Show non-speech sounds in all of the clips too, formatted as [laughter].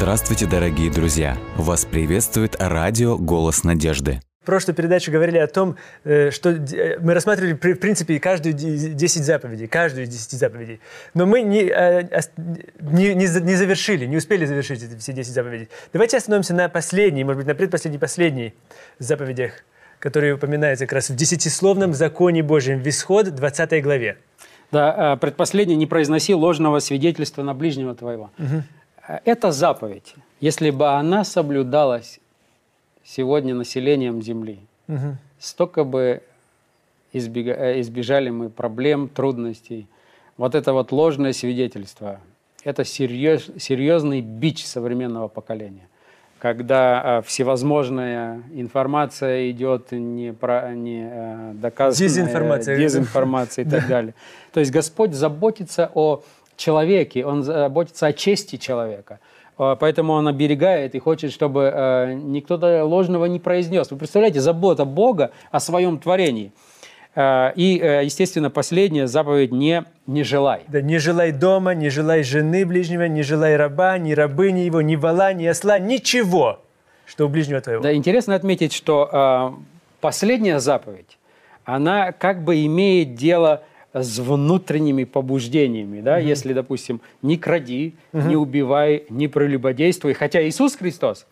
Здравствуйте, дорогие друзья! Вас приветствует радио «Голос надежды». В прошлой передаче говорили о том, э, что э, мы рассматривали, в принципе, каждую 10 заповедей, каждую из 10 заповедей. Но мы не, э, не, не завершили, не успели завершить эти все 10 заповедей. Давайте остановимся на последней, может быть, на предпоследней, последней заповедях, которые упоминаются как раз в десятисловном законе Божьем в Исход 20 главе. Да, предпоследний «не произноси ложного свидетельства на ближнего твоего». Угу. Это заповедь. Если бы она соблюдалась сегодня населением Земли, угу. столько бы избега- э, избежали мы проблем, трудностей. Вот это вот ложное свидетельство – это серьез, серьезный бич современного поколения когда э, всевозможная информация идет не, про, не э, доказанная, дезинформация, дезинформация и так далее. То есть Господь заботится о человеке, Он заботится о чести человека. А, поэтому он оберегает и хочет, чтобы э, никто ложного не произнес. Вы представляете, забота Бога о своем творении. Э, и, э, естественно, последняя заповедь «не, не желай». Да, не желай дома, не желай жены ближнего, не желай раба, ни рабыни его, ни вала, ни осла, ничего, что у ближнего твоего. Да, интересно отметить, что последняя заповедь, она как бы имеет дело с внутренними побуждениями, да, угу. если, допустим, не кради, угу. не убивай, не прелюбодействуй, хотя Иисус Христос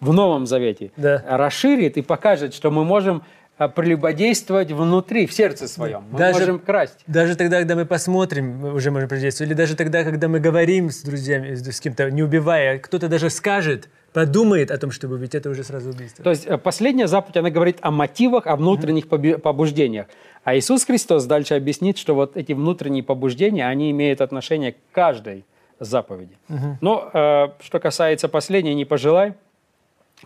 в Новом Завете да. расширит и покажет, что мы можем а, прелюбодействовать внутри, в сердце своем. Мы даже, можем красть. Даже тогда, когда мы посмотрим, мы уже можем прелюбодействовать. Или даже тогда, когда мы говорим с друзьями, с кем-то, не убивая, кто-то даже скажет, подумает о том, чтобы убить, это уже сразу убийство. То есть э, последняя заповедь, она говорит о мотивах, о внутренних mm-hmm. побуждениях. А Иисус Христос дальше объяснит, что вот эти внутренние побуждения, они имеют отношение к каждой заповеди. Угу. Но э, что касается последней, не пожелай,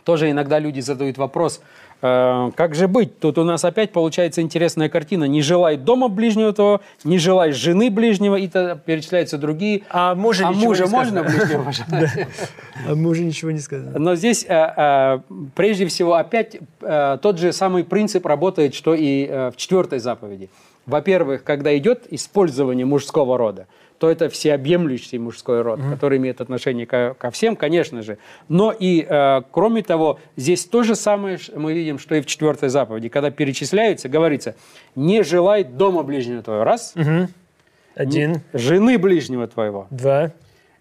тоже иногда люди задают вопрос, как же быть? Тут у нас опять получается интересная картина. Не желай дома ближнего того, не желай жены ближнего, и перечисляются другие. А мужа, а мужа можно ближнего [laughs] А мужа ничего не сказано. Но здесь э, э, прежде всего опять тот же самый принцип работает, что и в четвертой заповеди. Во-первых, когда идет использование мужского рода, то это всеобъемлющий мужской род, mm-hmm. который имеет отношение ко, ко всем, конечно же. Но и, э, кроме того, здесь то же самое мы видим, что и в четвертой заповеди. Когда перечисляется, говорится, не желай дома ближнего твоего. Раз. Mm-hmm. Один. жены ближнего твоего. Два.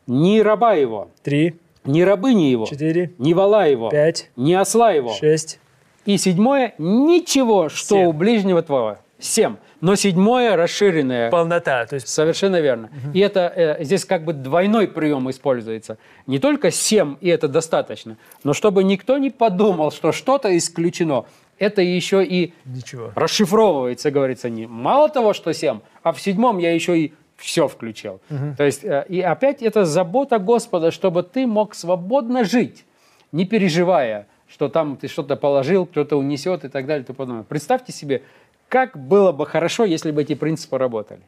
Ни раба его. Три. Ни рабыни его. Четыре. Ни вала его. Пять. Ни осла его. Шесть. И седьмое, ничего, что Семь. у ближнего твоего. Семь. Но седьмое расширенное. Полнота. То есть... Совершенно верно. Угу. И это э, здесь как бы двойной прием используется. Не только семь, и это достаточно, но чтобы никто не подумал, что что-то исключено. Это еще и Ничего. расшифровывается, говорится, не мало того, что семь, а в седьмом я еще и все включил. Угу. То есть, э, и опять это забота Господа, чтобы ты мог свободно жить, не переживая, что там ты что-то положил, кто-то унесет и так далее. И тому Представьте себе, как было бы хорошо, если бы эти принципы работали.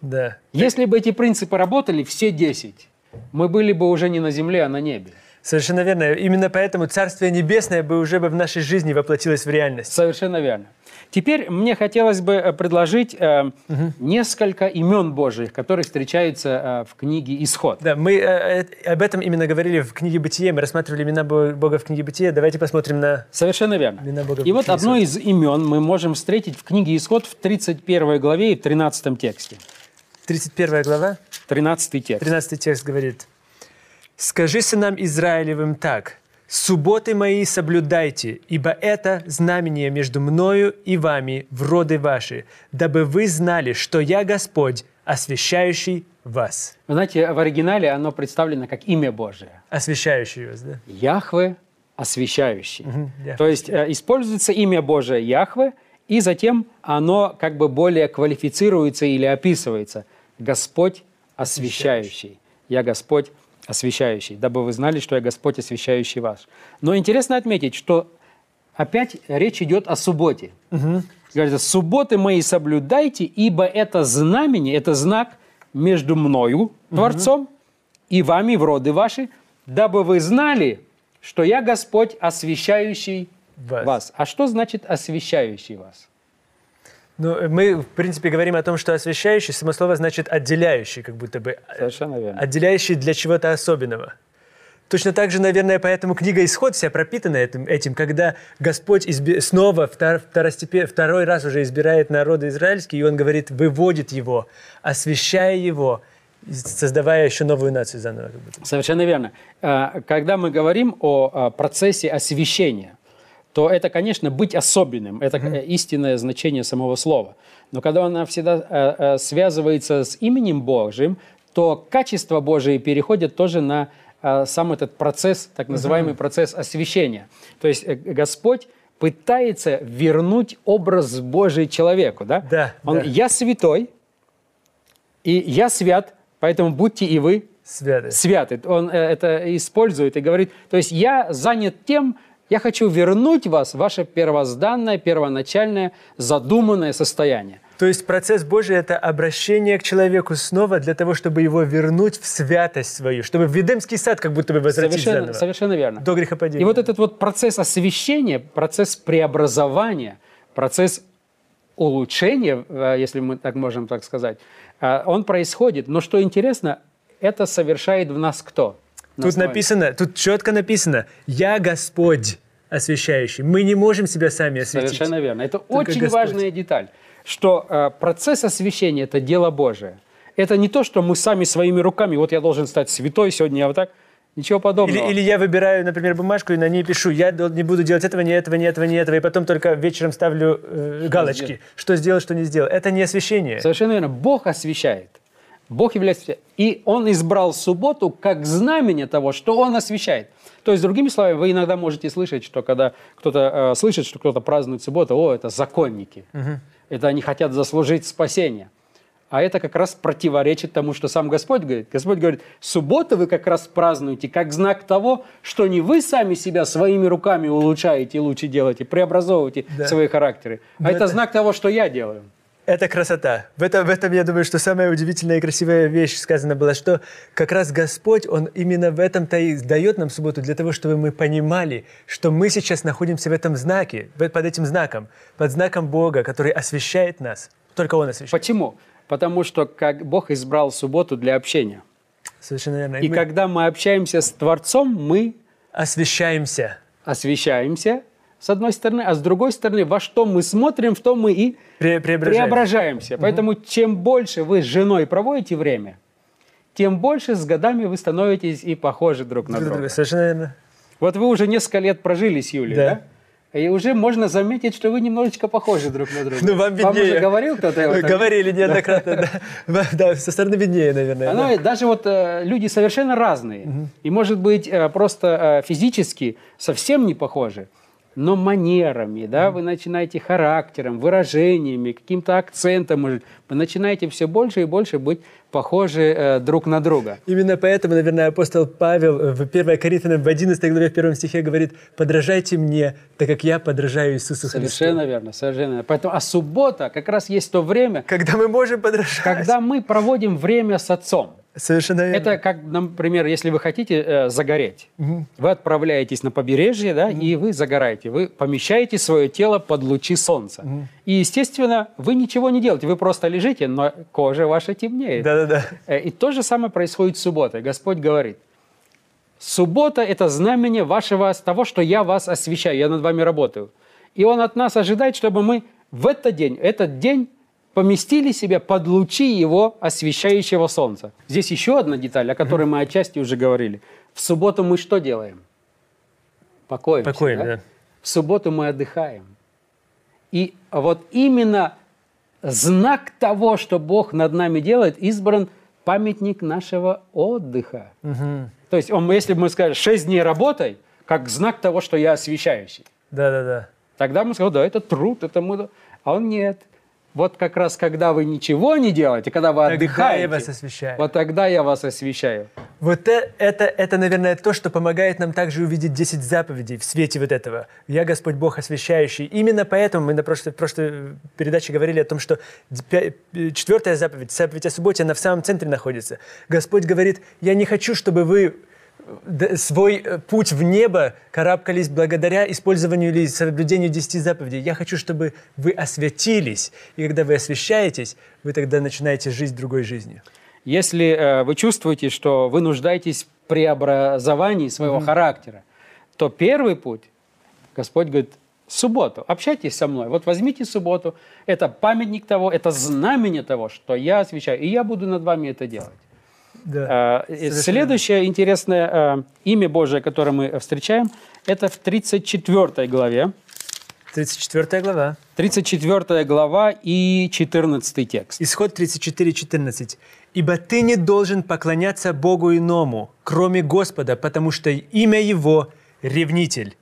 Да. Если бы эти принципы работали, все 10, мы были бы уже не на земле, а на небе. Совершенно верно. Именно поэтому Царствие Небесное бы уже бы в нашей жизни воплотилось в реальность. Совершенно верно. Теперь мне хотелось бы э, предложить э, угу. несколько имен Божьих, которые встречаются э, в книге «Исход». Да, мы э, э, об этом именно говорили в книге «Бытие». Мы рассматривали имена Бога в книге «Бытие». Давайте посмотрим на Совершенно верно. имена Бога И вот одно из имен мы можем встретить в книге «Исход» в 31 главе и в 13 тексте. 31 глава? 13 текст. 13 текст говорит. «Скажи сынам Израилевым так, Субботы мои соблюдайте, ибо это знамение между мною и вами в роды ваши, дабы вы знали, что я Господь, освящающий вас». Вы знаете, в оригинале оно представлено как имя Божие. Освящающий вас, да? Яхве, освящающий. Угу, То есть э, используется имя Божие Яхве, и затем оно как бы более квалифицируется или описывается. Господь освящающий. Я Господь освящающий, дабы вы знали, что я Господь, освящающий вас. Но интересно отметить, что опять речь идет о субботе. Угу. Говорится, субботы мои соблюдайте, ибо это знамение, это знак между мною, Творцом, угу. и вами в роды ваши, дабы вы знали, что я Господь, освящающий вас. вас. А что значит освящающий вас? Ну, мы, в принципе, говорим о том, что освящающий, само слово значит отделяющий, как будто бы. Совершенно верно. Отделяющий для чего-то особенного. Точно так же, наверное, поэтому книга «Исход» вся пропитана этим, этим когда Господь изби... снова втор... второстепен... второй раз уже избирает народ израильский, и Он говорит, выводит его, освящая его, создавая еще новую нацию заново. Совершенно верно. А, когда мы говорим о процессе освящения, то это, конечно, быть особенным. Это mm-hmm. истинное значение самого слова. Но когда она всегда э, э, связывается с именем Божьим, то качество Божие переходит тоже на э, сам этот процесс, так называемый mm-hmm. процесс освящения. То есть э, Господь пытается вернуть образ Божий человеку. Да? Да, Он, да. Я святой, и я свят, поэтому будьте и вы святы. святы. Он э, это использует и говорит, то есть я занят тем, я хочу вернуть вас в ваше первозданное, первоначальное, задуманное состояние. То есть процесс Божий – это обращение к человеку снова для того, чтобы его вернуть в святость свою, чтобы в Эдемский сад как будто бы возвратить совершенно, заново. Совершенно верно. До грехопадения. И вот этот вот процесс освящения, процесс преобразования, процесс улучшения, э, если мы так можем так сказать, э, он происходит. Но что интересно, это совершает в нас кто? Тут написано, тут четко написано, я Господь освящающий. Мы не можем себя сами осветить. Совершенно верно. Это Только очень Господь. важная деталь, что э, процесс освящения – это дело Божие. Это не то, что мы сами своими руками, вот я должен стать святой сегодня, я вот так, Ничего подобного. Или, или я выбираю, например, бумажку и на ней пишу, я не буду делать этого, ни этого, ни этого, ни этого, и потом только вечером ставлю э, галочки, что сделал, что не сделал. Это не освящение. Совершенно верно. Бог освящает. Бог является... И Он избрал субботу как знамение того, что Он освящает. То есть, другими словами, вы иногда можете слышать, что когда кто-то э, слышит, что кто-то празднует субботу, о, это законники. Угу. Это они хотят заслужить спасение. А это как раз противоречит тому, что сам Господь говорит. Господь говорит, субботу вы как раз празднуете как знак того, что не вы сами себя своими руками улучшаете и лучше делаете, преобразовываете да. свои характеры, а это, это знак того, что я делаю. Это красота. В этом, в этом, я думаю, что самая удивительная и красивая вещь сказана была, что как раз Господь, Он именно в этом-то и дает нам субботу для того, чтобы мы понимали, что мы сейчас находимся в этом знаке, под этим знаком, под знаком Бога, который освещает нас. Только Он освещает. Почему? Потому что как Бог избрал субботу для общения. Совершенно верно. И, и мы... когда мы общаемся с Творцом, мы освещаемся. Освещаемся, с одной стороны, а с другой стороны, во что мы смотрим, в том мы и Пре преображаемся. преображаемся. Угу. Поэтому чем больше вы с женой проводите время, тем больше с годами вы становитесь и похожи друг на друга. Совершенно верно. Вот вы уже несколько лет прожили с Юлей, да? да? И уже можно заметить, что вы немножечко похожи друг на друга. Ну, вам виднее. Вам уже говорил кто-то? Говорили неоднократно, да. Да, со стороны виднее, наверное. Оно, даже вот э, люди совершенно разные. И, может быть, э, просто э, физически совсем не похожи но манерами, да, вы начинаете характером, выражениями, каким-то акцентом, может, вы начинаете все больше и больше быть похожи э, друг на друга. Именно поэтому, наверное, апостол Павел в 1 Коринфянам в 11 главе в первом стихе говорит, подражайте мне, так как я подражаю Иисусу Христу. Совершенно верно, совершенно верно. Поэтому, а суббота как раз есть то время, когда мы можем подражать. Когда мы проводим время с Отцом. Совершенно верно. Это как, например, если вы хотите э, загореть, угу. вы отправляетесь на побережье, да, угу. и вы загораете. Вы помещаете свое тело под лучи солнца. Угу. И, естественно, вы ничего не делаете, вы просто лежите, но кожа ваша темнеет. Да-да-да. Э, и то же самое происходит в субботу. Господь говорит, суббота – это знамение вашего, того, что я вас освещаю, я над вами работаю. И Он от нас ожидает, чтобы мы в этот день, этот день поместили себя под лучи его освещающего солнца. Здесь еще одна деталь, о которой мы отчасти уже говорили. В субботу мы что делаем? Покоимся. Покоим, да? да. В субботу мы отдыхаем. И вот именно знак того, что Бог над нами делает, избран памятник нашего отдыха. Угу. То есть, он, если бы мы сказали, шесть дней работай, как знак того, что я освещающий. Да-да-да. Тогда мы сказали, да, это труд, это мы... А он нет. Вот как раз когда вы ничего не делаете, когда вы тогда отдыхаете, я вас освещаю. вот тогда я вас освещаю. Вот это, это, это, наверное, то, что помогает нам также увидеть 10 заповедей в свете вот этого. Я Господь Бог освящающий. Именно поэтому мы на прошлой, прошлой передаче говорили о том, что четвертая заповедь, заповедь о субботе, она в самом центре находится. Господь говорит, я не хочу, чтобы вы свой э, путь в небо карабкались благодаря использованию или соблюдению десяти заповедей. Я хочу, чтобы вы освятились. И когда вы освящаетесь, вы тогда начинаете жить другой жизнью. Если э, вы чувствуете, что вы нуждаетесь преобразовании своего угу. характера, то первый путь, Господь говорит, субботу, общайтесь со мной. Вот возьмите субботу, это памятник того, это знамение того, что я освящаю, и я буду над вами это делать. Да, э, Следующее интересное э, имя Божие, которое мы встречаем, это в 34 главе. 34 глава. 34 глава и 14 текст. Исход 34, 14. «Ибо ты не должен поклоняться Богу иному, кроме Господа, потому что имя Его – ревнитель.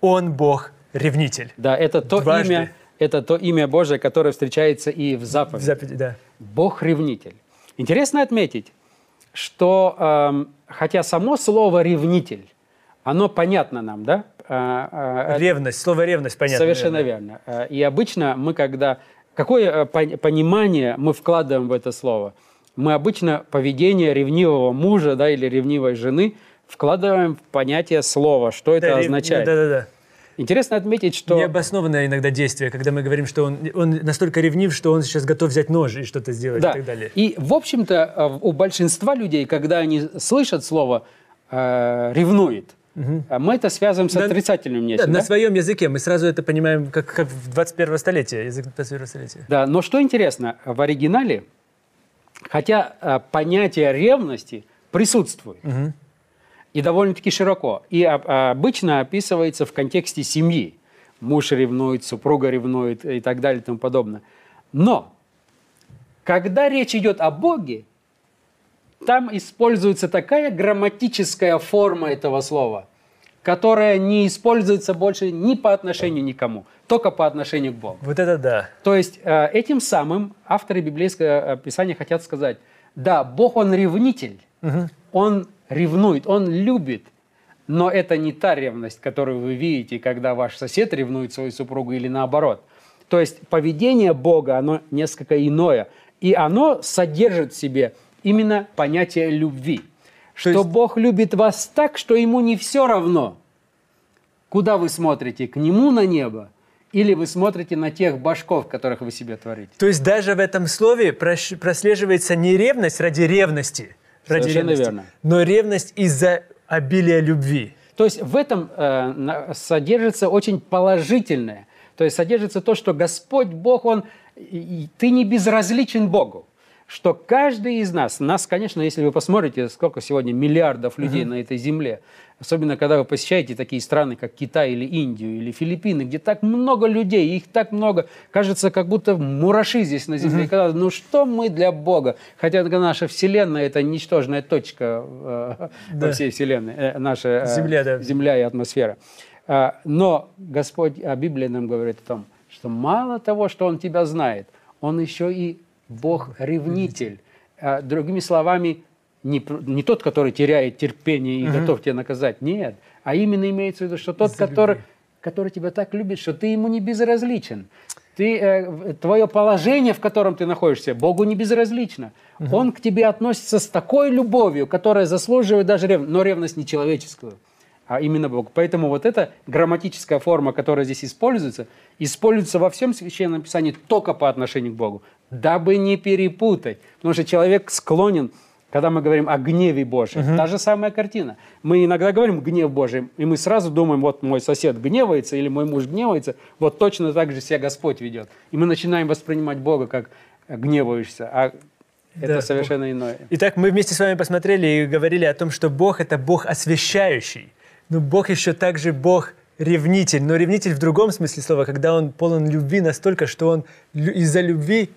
Он Бог ревнитель». Да, это то Дважды. имя, это то имя Божие, которое встречается и в заповеди. В заповеди, да. Бог ревнитель. Интересно отметить, что э, хотя само слово ревнитель, оно понятно нам, да? Э, э, ревность, слово ревность понятно. Совершенно верно. верно. Э, и обычно мы, когда... Какое понимание мы вкладываем в это слово? Мы обычно поведение ревнивого мужа да, или ревнивой жены вкладываем в понятие слова, что это да, означает. Да, да, да. Интересно отметить, что... Необоснованное иногда действие, когда мы говорим, что он, он настолько ревнив, что он сейчас готов взять нож и что-то сделать да. и так далее. И, в общем-то, у большинства людей, когда они слышат слово э, «ревнует», Угу. Мы это связываем с отрицательным нечем. Да, да? На своем языке мы сразу это понимаем, как, как в 21 столетие, язык 21 столетия. Да, но что интересно, в оригинале, хотя э, понятие ревности присутствует, угу и довольно-таки широко. И обычно описывается в контексте семьи. Муж ревнует, супруга ревнует и так далее и тому подобное. Но когда речь идет о Боге, там используется такая грамматическая форма этого слова, которая не используется больше ни по отношению никому, только по отношению к Богу. Вот это да. То есть э, этим самым авторы библейского писания хотят сказать, да, Бог, Он ревнитель, угу. Он ревнует, он любит. Но это не та ревность, которую вы видите, когда ваш сосед ревнует свою супругу или наоборот. То есть поведение Бога, оно несколько иное. И оно содержит в себе именно понятие любви. Что есть... Бог любит вас так, что ему не все равно, куда вы смотрите, к нему на небо, или вы смотрите на тех башков, которых вы себе творите. То есть даже в этом слове прослеживается не ревность ради ревности, ради Совершенно ревности, верно. но ревность из-за обилия любви. То есть в этом э, содержится очень положительное. То есть содержится то, что Господь Бог, Он, и, ты не безразличен Богу что каждый из нас, нас, конечно, если вы посмотрите, сколько сегодня миллиардов людей uh-huh. на этой земле, особенно когда вы посещаете такие страны, как Китай или Индию или Филиппины, где так много людей, их так много, кажется, как будто мураши здесь на земле. Uh-huh. Когда, ну что мы для Бога? Хотя наша Вселенная – это ничтожная точка э, да. во всей Вселенной, э, наша э, Земля, да. Земля и атмосфера. Э, но Господь, а Библия нам говорит о том, что мало того, что Он тебя знает, Он еще и Бог ревнитель. А, другими словами, не, не тот, который теряет терпение и угу. готов тебя наказать, нет, а именно имеется в виду, что тот, который, который тебя так любит, что ты ему не безразличен. Ты, э, твое положение, в котором ты находишься, Богу не безразлично. Угу. Он к тебе относится с такой любовью, которая заслуживает даже ревность, но ревность не человеческую а именно Бог. Поэтому вот эта грамматическая форма, которая здесь используется, используется во всем Священном Писании только по отношению к Богу, дабы не перепутать. Потому что человек склонен, когда мы говорим о гневе Божьем, угу. та же самая картина. Мы иногда говорим «гнев Божий», и мы сразу думаем, вот мой сосед гневается или мой муж гневается, вот точно так же себя Господь ведет. И мы начинаем воспринимать Бога как гневающийся, а это да. совершенно иное. Итак, мы вместе с вами посмотрели и говорили о том, что Бог – это Бог освящающий. Но Бог еще также Бог ревнитель, но ревнитель в другом смысле слова, когда он полон любви настолько, что он из-за любви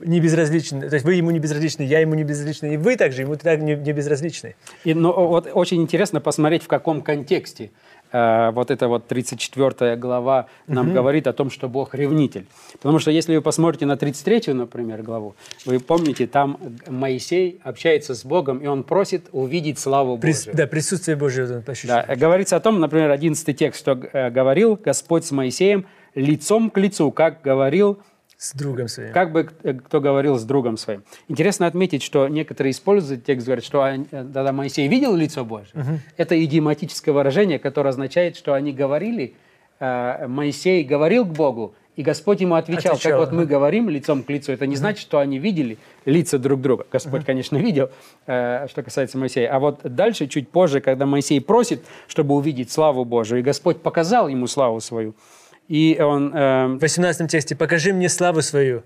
не безразличен. То есть вы ему не безразличны, я ему не безразличны, и вы также ему так не, не безразличны. И, но вот очень интересно посмотреть, в каком контексте Э, вот эта вот 34 глава нам угу. говорит о том, что Бог ревнитель. Потому что если вы посмотрите на 33, например, главу, вы помните, там Моисей общается с Богом, и он просит увидеть славу Божию. Прис, да, присутствие Божье. Да, говорится о том, например, 11 текст, что э, говорил Господь с Моисеем лицом к лицу, как говорил с другом своим. Как бы э, кто говорил с другом своим. Интересно отметить, что некоторые используют текст, говорят, что тогда Моисей видел лицо Божье. Угу. Это идиоматическое выражение, которое означает, что они говорили, э, Моисей говорил к Богу, И Господь ему отвечал, Отвечал, как вот мы говорим лицом к лицу, это не значит, что они видели лица друг друга. Господь, конечно, видел, э, что касается Моисея. А вот дальше, чуть позже, когда Моисей просит, чтобы увидеть славу Божию, и Господь показал ему славу свою, и он... э, В 18 тексте «покажи мне славу свою».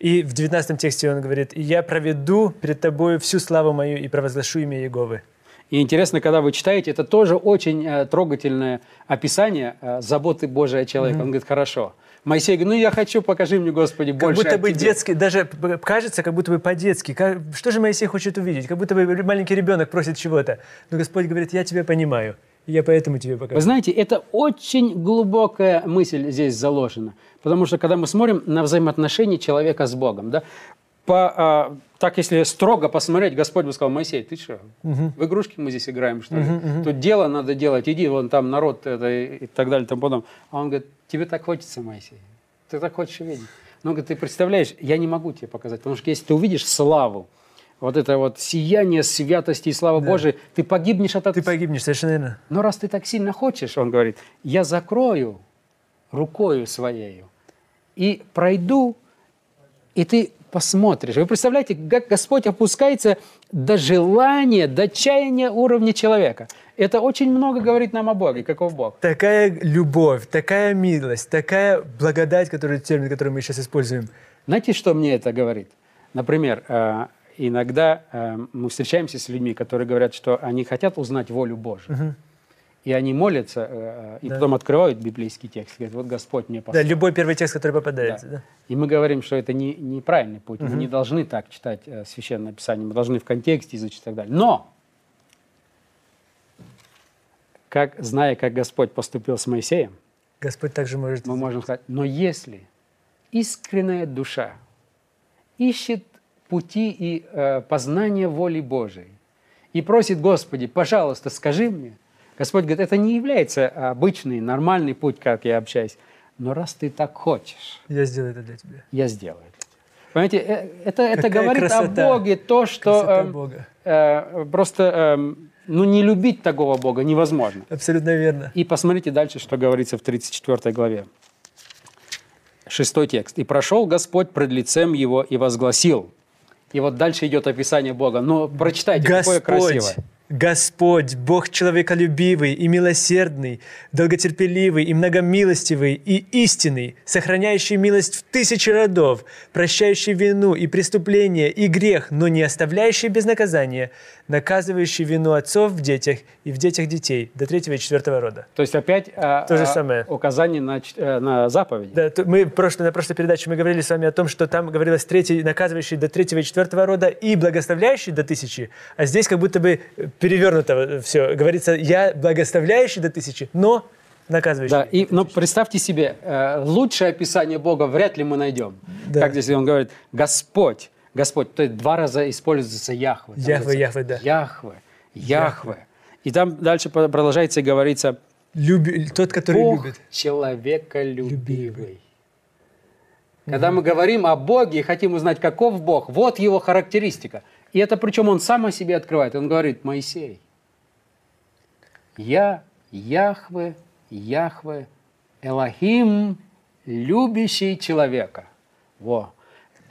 И в 19 тексте он говорит «и я проведу перед тобой всю славу мою и провозглашу имя Иеговы». И интересно, когда вы читаете, это тоже очень э, трогательное описание э, заботы Божией о человеке. Он говорит, хорошо. Моисей говорит, ну я хочу, покажи мне, Господи, Как больше будто о бы Тебе». детский, даже кажется, как будто бы по-детски. Как- Что же Моисей хочет увидеть? Как будто бы маленький ребенок просит чего-то. Но Господь говорит, я тебя понимаю, я поэтому тебе Вы покажу. знаете, это очень глубокая мысль здесь заложена. Потому что когда мы смотрим на взаимоотношения человека с Богом, да, по, а, так если строго посмотреть, Господь бы сказал, Моисей, ты что, в игрушки мы здесь играем, что ли? Тут дело надо делать, иди, вон там народ это, и так далее, там потом. А он говорит, тебе так хочется, Моисей, ты так хочешь видеть. Но он говорит, ты представляешь, я не могу тебе показать, потому что если ты увидишь славу, вот это вот сияние святости и славы Божией, ты погибнешь от Ты этого. погибнешь, совершенно верно. Но раз ты так сильно хочешь, он говорит, я закрою рукою своею и пройду, и ты посмотришь. Вы представляете, как Господь опускается до желания, до чаяния уровня человека. Это очень много говорит нам о Боге, каков Бог. Такая любовь, такая милость, такая благодать, который, термин, который мы сейчас используем. Знаете, что мне это говорит? Например, э, иногда э, мы встречаемся с людьми, которые говорят, что они хотят узнать волю Божию. И они молятся, э, и Да. потом открывают библейский текст, говорят, вот Господь мне Да, послал. любой первый текст, который попадается. Да. И мы говорим, что это не, неправильный путь. Мы не должны так читать э, Священное Писание. Мы должны в контексте изучить и так далее. Но, как, зная, как Господь поступил с Моисеем, Господь также может... мы можем сказать, но если искренняя душа ищет пути и э, познания воли Божией и просит, Господи, пожалуйста, скажи мне, Господь говорит, это не является обычный, нормальный путь, как я общаюсь, но раз ты так хочешь, Я сделаю это для тебя. я сделаю это. Понимаете, э, это, это Какая говорит красота. о Боге то, что эм, Бога. э, просто эм, ну, не любить такого Бога невозможно. Абсолютно верно. И посмотрите дальше, что говорится в 34 главе. Шестой текст. «И прошел Господь пред лицем его и возгласил». И вот дальше идет описание Бога. Ну, прочитайте, какое красивое. Господь, Господь, Бог человеколюбивый и милосердный, долготерпеливый и многомилостивый и истинный, сохраняющий милость в тысячи родов, прощающий вину и преступление и грех, но не оставляющий без наказания, наказывающий вину отцов в детях и в детях детей до третьего и четвертого рода. То есть опять а, То же а, самое. указание на, э, на заповеди. Да, мы прошлой, на прошлой передаче мы говорили с вами о том, что там говорилось третий, наказывающий до третьего и четвертого рода и благословляющий до тысячи, а здесь как будто бы перевернуто все. Говорится, я благословляющий до тысячи, но наказывающий. Да, и, но представьте себе, э, лучшее описание Бога вряд ли мы найдем. Да. Как здесь он говорит, Господь, Господь, то есть два раза используется Яхве. Яхве, Яхве, да. Яхве, Яхве. И там дальше продолжается и говорится, Люби- тот, который Бог любит. человеколюбивый. Когда мы говорим о Боге и хотим узнать, каков Бог, вот его характеристика. И это причем он сам о себе открывает. Он говорит, Моисей, я Яхве, Яхве, Элохим, любящий человека. Во.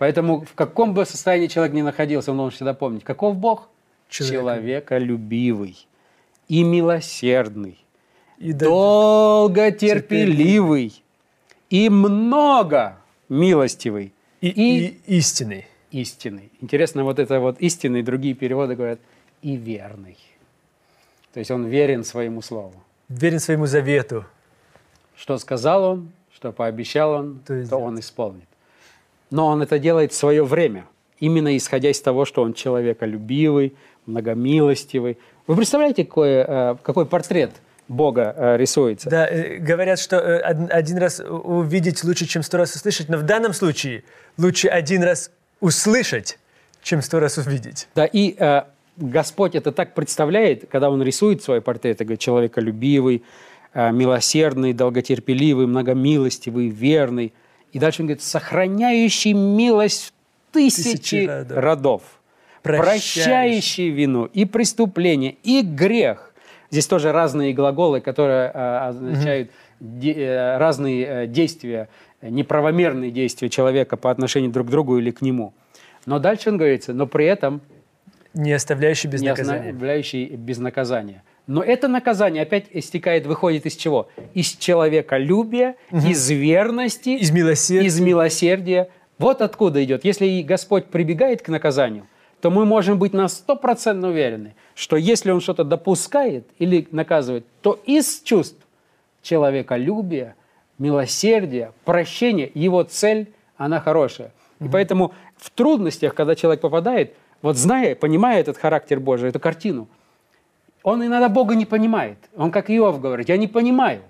Поэтому в каком бы состоянии человек ни находился, он должен всегда помнить, каков Бог? Человека. Человеколюбивый и милосердный И долготерпеливый и много милостивый и, и истинный. истинный. Интересно, вот это вот истинный, другие переводы говорят и верный. То есть он верен своему слову. Верен своему завету. Что сказал он, что пообещал он, То то, он исполнит. Но он это делает в свое время, именно исходя из того, что он человеколюбивый, многомилостивый. Вы представляете, какой, э, какой портрет Бога э, рисуется? Да, э, говорят, что од- один раз увидеть лучше, чем сто раз услышать, но в данном случае лучше один раз услышать, чем сто раз увидеть. Да, и э, Господь это так представляет, когда Он рисует свой портрет, говорит, человеколюбивый, э, милосердный, долготерпеливый, многомилостивый, верный. И дальше Он говорит, сохраняющий милость в тысячи, Тысячи родов. родов, Прощающий. прощающий вину и преступление, и грех. Здесь тоже разные глаголы, которые э, означают де- э, разные э, действия неправомерные действия человека по отношению друг к другу или к нему. Но дальше он говорится, но при этом не оставляющий без не наказания. оставляющий без наказания. Но это наказание опять истекает, выходит из чего? Из человеколюбия, угу. из верности, из милосердия. из милосердия. Вот откуда идет. Если Господь прибегает к наказанию, то мы можем быть на стопроцентно уверены, что если Он что-то допускает или наказывает, то из чувств человеколюбия, милосердия, прощения, его цель, она хорошая. И поэтому в трудностях, когда человек попадает, вот зная, понимая этот характер Божий, эту картину, он иногда Бога не понимает. Он как Иов говорит, я не понимаю,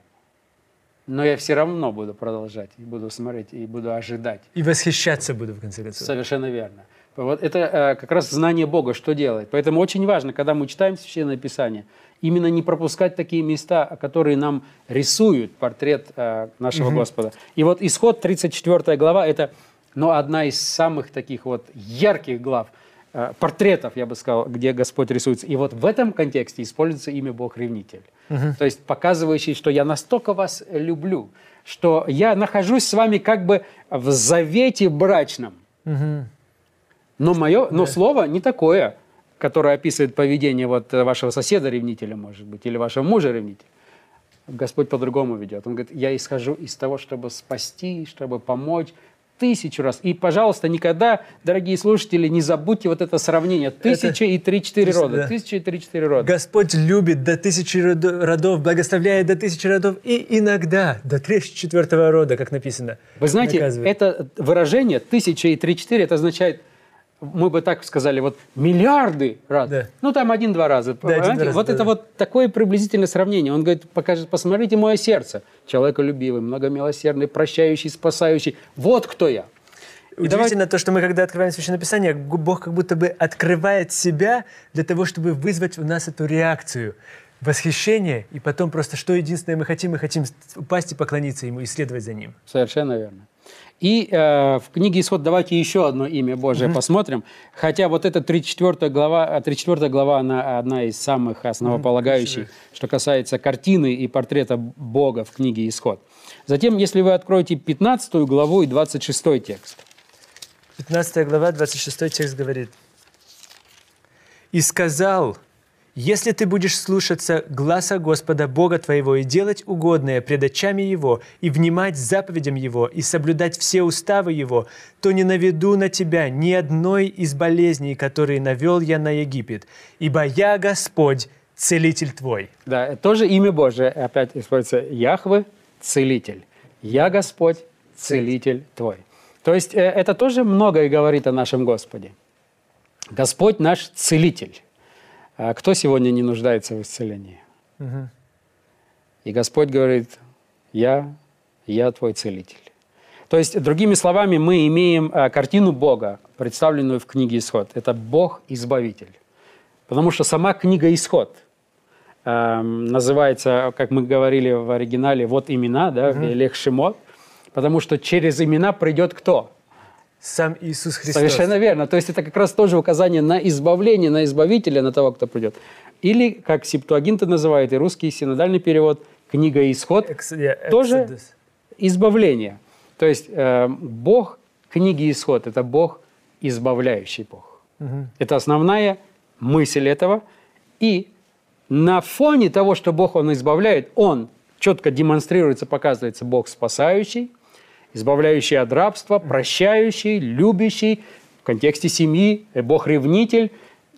но я все равно буду продолжать, и буду смотреть, и буду ожидать. И восхищаться буду, в конце концов. Совершенно верно. Вот это э, как раз знание Бога, что делает. Поэтому очень важно, когда мы читаем Священное Писание, именно не пропускать такие места, которые нам рисуют портрет э, нашего угу. Господа. И вот исход 34 глава – это ну, одна из самых таких вот ярких глав, портретов, я бы сказал, где Господь рисуется. И вот в этом контексте используется имя Бог-ревнитель. Угу. То есть показывающий, что я настолько вас люблю, что я нахожусь с вами как бы в завете брачном. Угу. Но мое, но да. слово не такое, которое описывает поведение вот вашего соседа-ревнителя, может быть, или вашего мужа-ревнителя. Господь по-другому ведет. Он говорит, я исхожу из того, чтобы спасти, чтобы помочь, тысячу раз. И, пожалуйста, никогда, дорогие слушатели, не забудьте вот это сравнение. Тысяча и три-четыре рода. Да. Тысяча и три-четыре рода. Господь любит до тысячи родов, благословляет до тысячи родов и иногда до тридцать-четвертого рода, как написано. Вы знаете, это выражение тысяча и три-четыре, это означает мы бы так сказали, вот миллиарды раз. Да. Ну, там один-два раза. Да, один раз, вот да, это да. вот такое приблизительное сравнение. Он говорит, покажет, посмотрите мое сердце. Человеколюбивый, многомилосердный, прощающий, спасающий. Вот кто я. И Удивительно давай... то, что мы, когда открываем Священное Писание, Бог как будто бы открывает себя для того, чтобы вызвать у нас эту реакцию восхищение, и потом просто что единственное мы хотим, мы хотим упасть и поклониться Ему, исследовать за Ним. Совершенно верно. И э, в книге «Исход» давайте еще одно имя Божие mm-hmm. посмотрим. Хотя вот эта 34 глава, 34 глава, она одна из самых основополагающих, mm-hmm. что касается картины и портрета Бога в книге «Исход». Затем, если вы откроете 15 главу и 26 текст. 15 глава, 26 текст говорит. «И сказал если ты будешь слушаться гласа Господа Бога твоего и делать угодное пред очами Его, и внимать заповедям Его, и соблюдать все уставы Его, то не наведу на тебя ни одной из болезней, которые навел я на Египет, ибо я Господь, целитель твой». Да, тоже имя Божие, опять используется Яхве, целитель. «Я Господь, целитель твой». То есть э, это тоже многое говорит о нашем Господе. Господь наш целитель. А кто сегодня не нуждается в исцелении? Угу. И Господь говорит, я, я твой целитель. То есть, другими словами, мы имеем а, картину Бога, представленную в книге «Исход». Это Бог-избавитель. Потому что сама книга «Исход» э, называется, как мы говорили в оригинале, вот имена, да, угу. Велех Шимот, потому что через имена придет кто? Сам Иисус Христос. Совершенно верно. То есть это как раз тоже указание на избавление, на избавителя, на того, кто придет. Или, как Септуагинта называет, и русский синодальный перевод, книга «Исход», Ex, yeah, тоже избавление. То есть э, Бог книги «Исход» – это Бог, избавляющий Бог. Угу. Это основная мысль этого. И на фоне того, что Бог, Он избавляет, Он четко демонстрируется, показывается Бог спасающий – избавляющий от рабства, прощающий, любящий, в контексте семьи, э, Бог-ревнитель.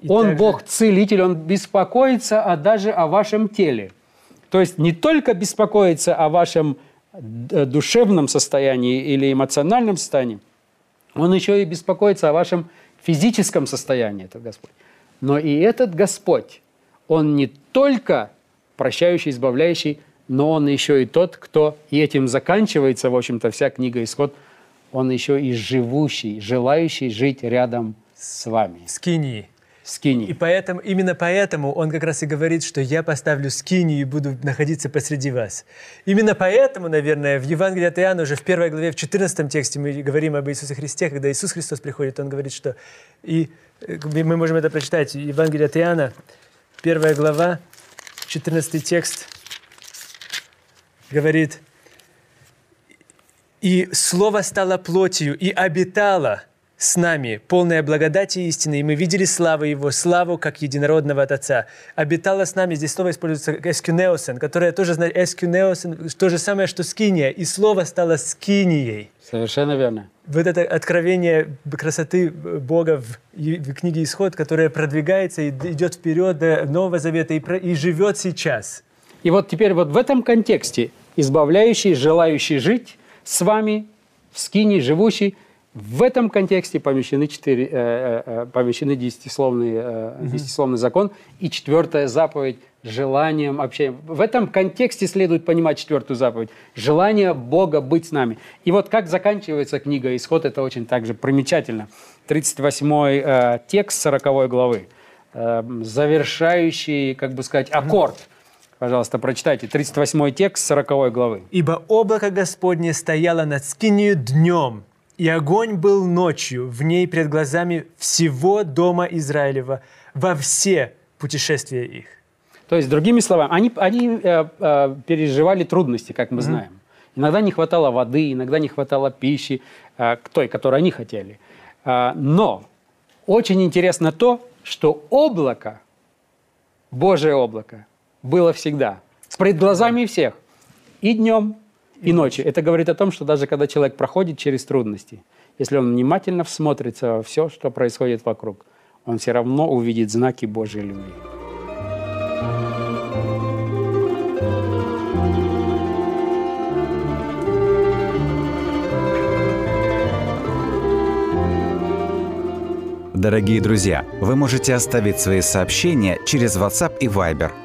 Он также... Бог-целитель, Он беспокоится а даже о вашем теле. То есть не только беспокоится о вашем э, душевном состоянии или эмоциональном состоянии, Он еще и беспокоится о вашем физическом состоянии, этот Господь. Но и этот Господь, Он не только прощающий, избавляющий, но он еще и тот, кто, и этим заканчивается, в общем-то, вся книга «Исход», он еще и живущий, желающий жить рядом с вами. Скинии. Скини. И поэтому, именно поэтому он как раз и говорит, что я поставлю скинию и буду находиться посреди вас. Именно поэтому, наверное, в Евангелии от Иоанна уже в первой главе, в 14 тексте мы говорим об Иисусе Христе, когда Иисус Христос приходит, он говорит, что... И э, мы можем это прочитать. Евангелие от Иоанна, первая глава, 14 текст – говорит, И Слово стало плотью и обитало с нами, полная благодати и истины, и мы видели славу Его, славу как единородного от Отца. Обитало с нами, здесь слово используется эскюнеосен, которое тоже знает эскюнеосен, то же самое, что скиния, и слово стало скинией. Совершенно верно. Вот это откровение красоты Бога в, в книге Исход, которое продвигается и идет вперед до Нового Завета и, и живет сейчас. И вот теперь вот в этом контексте избавляющий, желающий жить с вами в скине, живущий, в этом контексте помещены, четыре, э, э, э помещены десятисловный, э, десятисловный закон и четвертая заповедь желанием общения. В этом контексте следует понимать четвертую заповедь. Желание Бога быть с нами. И вот как заканчивается книга «Исход», это очень также примечательно. 38 э, текст 40 главы, э, завершающий, как бы сказать, аккорд. Пожалуйста, прочитайте 38 текст 40 главы. «Ибо облако Господне стояло над скинию днем, и огонь был ночью в ней пред глазами всего дома Израилева во все путешествия их. То есть, другими словами, они, они э, э, переживали трудности, как мы mm-hmm. знаем. Иногда не хватало воды, иногда не хватало пищи, э, той, которую они хотели. Э, но очень интересно то, что облако, Божье облако, было всегда. Пред глазами всех. И днем, и ночью. Это говорит о том, что даже когда человек проходит через трудности, если он внимательно всмотрится во все, что происходит вокруг, он все равно увидит знаки Божьей любви. Дорогие друзья, вы можете оставить свои сообщения через WhatsApp и Viber –